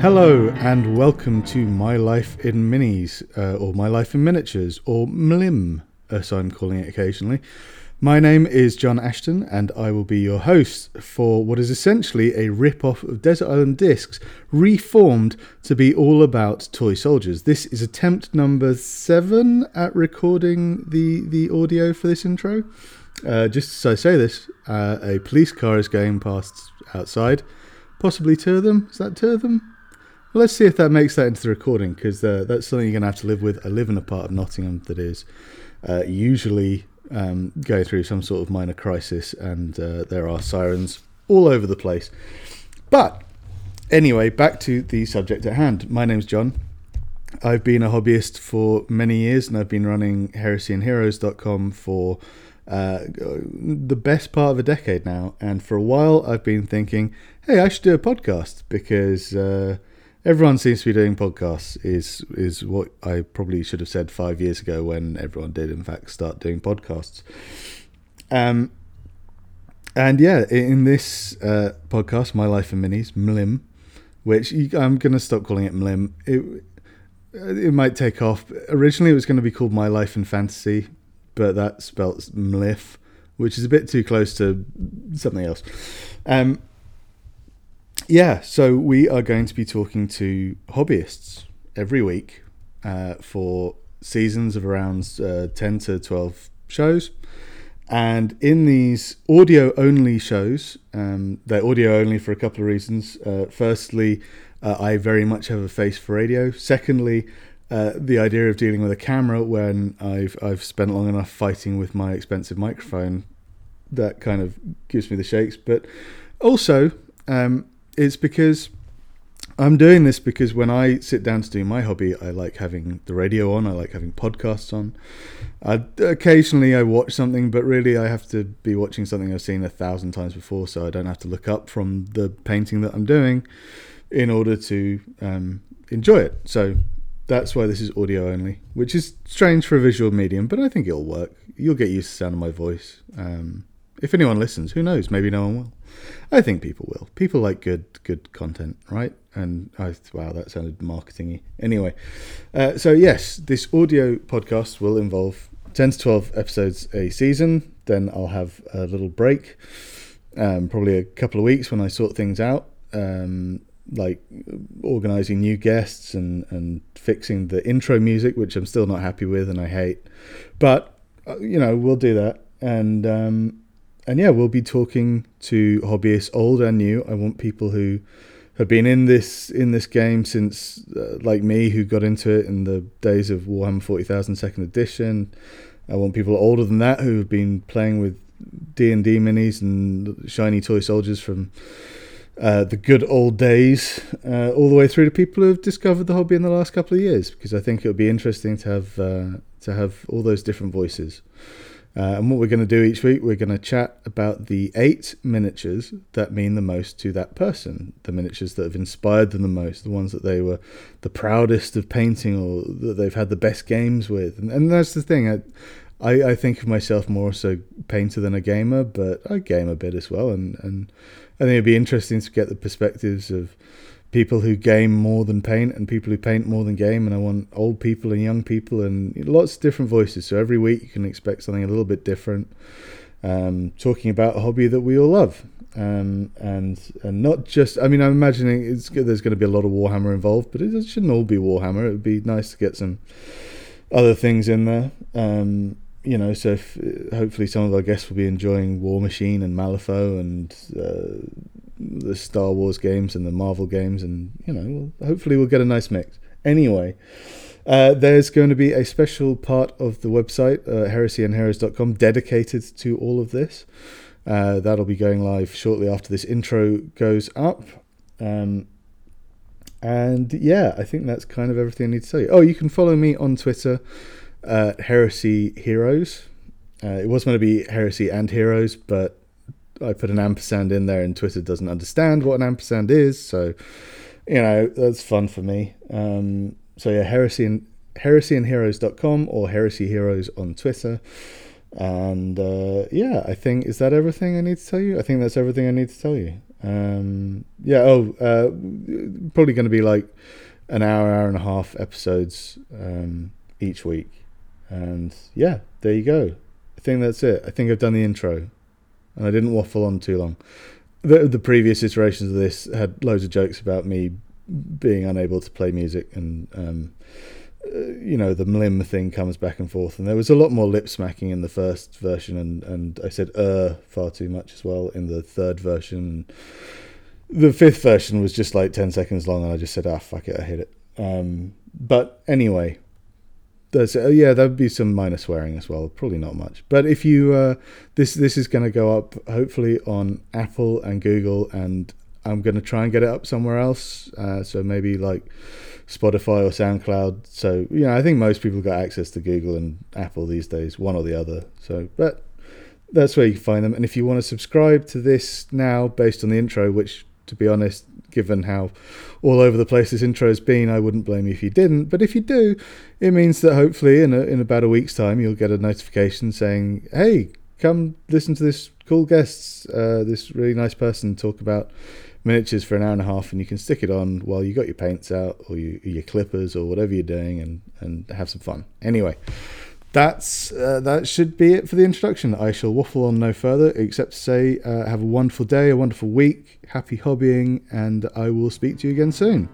Hello and welcome to My Life in Minis, uh, or My Life in Miniatures, or MLIM, as I'm calling it occasionally. My name is John Ashton, and I will be your host for what is essentially a rip off of Desert Island Discs, reformed to be all about toy soldiers. This is attempt number seven at recording the, the audio for this intro. Uh, just as I say this, uh, a police car is going past outside. Possibly two of them. Is that two of them? Well, let's see if that makes that into the recording because uh, that's something you're going to have to live with. I live in a part of Nottingham that is uh, usually um, going through some sort of minor crisis, and uh, there are sirens all over the place. But anyway, back to the subject at hand. My name's John. I've been a hobbyist for many years, and I've been running heresyandheroes.com for uh, the best part of a decade now. And for a while, I've been thinking, hey, I should do a podcast because uh, everyone seems to be doing podcasts. Is is what I probably should have said five years ago when everyone did, in fact, start doing podcasts. Um, and yeah, in this uh, podcast, My Life in Minis, MLIM, which you, I'm going to stop calling it MLIM. It, it might take off. Originally, it was going to be called My Life in Fantasy, but that spells MLIF, which is a bit too close to something else. Um, yeah, so we are going to be talking to hobbyists every week uh, for seasons of around uh, 10 to 12 shows. And in these audio only shows, um, they're audio only for a couple of reasons. Uh, firstly, uh, I very much have a face for radio. Secondly, uh, the idea of dealing with a camera when I've I've spent long enough fighting with my expensive microphone, that kind of gives me the shakes. But also, um, it's because I'm doing this because when I sit down to do my hobby, I like having the radio on. I like having podcasts on. I, occasionally, I watch something, but really, I have to be watching something I've seen a thousand times before, so I don't have to look up from the painting that I'm doing in order to um, enjoy it. So that's why this is audio only, which is strange for a visual medium, but I think it'll work. You'll get used to the sound of my voice. Um, if anyone listens, who knows? Maybe no one will. I think people will. People like good good content, right? And I wow, that sounded marketingy. Anyway, uh, so yes, this audio podcast will involve ten to twelve episodes a season. Then I'll have a little break, um, probably a couple of weeks when I sort things out. Um, like organizing new guests and, and fixing the intro music, which I'm still not happy with and I hate. But, uh, you know, we'll do that. And um, and yeah, we'll be talking to hobbyists, old and new. I want people who have been in this in this game since, uh, like me, who got into it in the days of Warhammer Forty Thousand Second Edition. I want people older than that who have been playing with D and D minis and shiny toy soldiers from uh, the good old days, uh, all the way through to people who have discovered the hobby in the last couple of years. Because I think it would be interesting to have uh, to have all those different voices. Uh, and what we're going to do each week, we're going to chat about the eight miniatures that mean the most to that person, the miniatures that have inspired them the most, the ones that they were the proudest of painting or that they've had the best games with. And, and that's the thing. I, I, I think of myself more as a painter than a gamer, but I game a bit as well. And, and I think it'd be interesting to get the perspectives of people who game more than paint and people who paint more than game. And I want old people and young people and lots of different voices. So every week you can expect something a little bit different. Um, talking about a hobby that we all love. Um, and and not just I mean I'm imagining it's there's going to be a lot of Warhammer involved but it shouldn't all be Warhammer. It would be nice to get some other things in there. Um, you know, so if, hopefully some of our guests will be enjoying Warmachine and Malifaux and uh, the Star Wars games and the Marvel games, and you know, hopefully we'll get a nice mix. Anyway, uh, there's going to be a special part of the website, uh, heresyandheroes.com, dedicated to all of this. Uh, that'll be going live shortly after this intro goes up. Um, and yeah, I think that's kind of everything I need to tell you. Oh, you can follow me on Twitter, uh, Heresy Heroes. Uh, it was going to be Heresy and Heroes, but I put an ampersand in there, and Twitter doesn't understand what an ampersand is. So, you know, that's fun for me. Um, so yeah, heresy and heresyandheroes.com or heresy heroes on Twitter. And uh, yeah, I think is that everything I need to tell you. I think that's everything I need to tell you. Um, yeah. Oh, uh, probably going to be like an hour, hour and a half episodes um, each week. And yeah, there you go. I think that's it. I think I've done the intro, and I didn't waffle on too long. The the previous iterations of this had loads of jokes about me being unable to play music and. Um, uh, you know the mlim thing comes back and forth and there was a lot more lip smacking in the first version and and i said uh far too much as well in the third version the fifth version was just like 10 seconds long and i just said ah fuck it i hit it um but anyway there's uh, yeah there'd be some minor swearing as well probably not much but if you uh this this is going to go up hopefully on apple and google and i'm going to try and get it up somewhere else uh, so maybe like Spotify or SoundCloud. So you know, I think most people got access to Google and Apple these days, one or the other. So, but that's where you can find them. And if you want to subscribe to this now, based on the intro, which to be honest, given how all over the place this intro has been, I wouldn't blame you if you didn't. But if you do, it means that hopefully in a, in about a week's time you'll get a notification saying, "Hey, come listen to this cool guest, uh, this really nice person talk about." miniatures for an hour and a half, and you can stick it on while you got your paints out or you, your clippers or whatever you're doing, and and have some fun. Anyway, that's uh, that should be it for the introduction. I shall waffle on no further, except to say, uh, have a wonderful day, a wonderful week, happy hobbying, and I will speak to you again soon.